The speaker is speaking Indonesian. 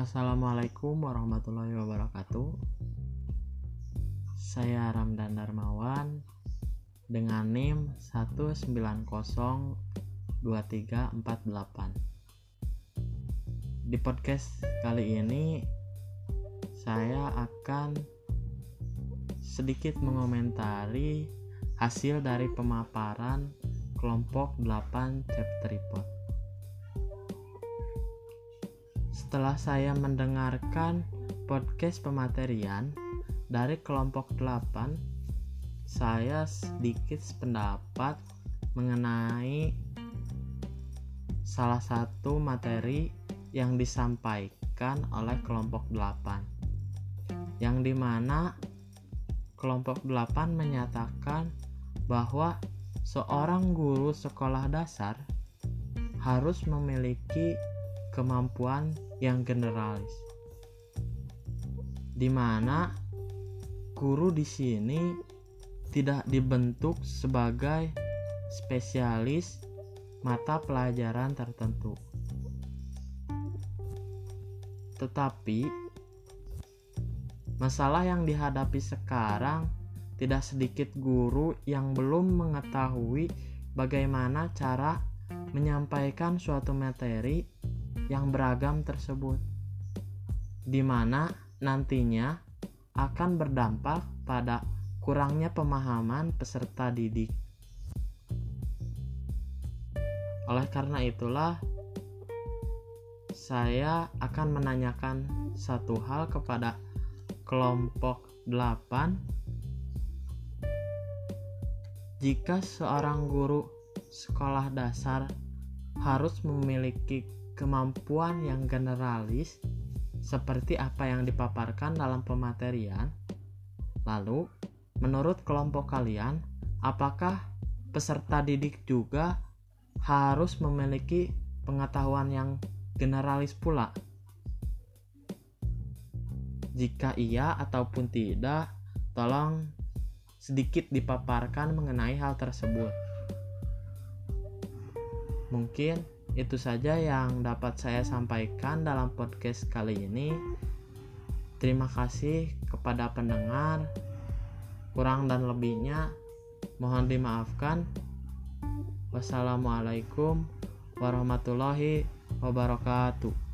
Assalamualaikum warahmatullahi wabarakatuh. Saya Ramdan Darmawan dengan NIM 1902348. Di podcast kali ini saya akan sedikit mengomentari hasil dari pemaparan kelompok 8 chapter report. Setelah saya mendengarkan podcast pematerian dari kelompok 8, saya sedikit sependapat mengenai salah satu materi yang disampaikan oleh kelompok 8 yang di mana kelompok 8 menyatakan bahwa seorang guru sekolah dasar harus memiliki kemampuan yang generalis. Di mana guru di sini tidak dibentuk sebagai spesialis mata pelajaran tertentu. Tetapi masalah yang dihadapi sekarang tidak sedikit guru yang belum mengetahui bagaimana cara menyampaikan suatu materi yang beragam tersebut, di mana nantinya akan berdampak pada kurangnya pemahaman peserta didik. Oleh karena itulah, saya akan menanyakan satu hal kepada kelompok 8 jika seorang guru sekolah dasar harus memiliki kemampuan yang generalis seperti apa yang dipaparkan dalam pematerian. Lalu, menurut kelompok kalian, apakah peserta didik juga harus memiliki pengetahuan yang generalis pula? Jika iya ataupun tidak, tolong sedikit dipaparkan mengenai hal tersebut. Mungkin itu saja yang dapat saya sampaikan dalam podcast kali ini. Terima kasih kepada pendengar. Kurang dan lebihnya mohon dimaafkan. Wassalamualaikum warahmatullahi wabarakatuh.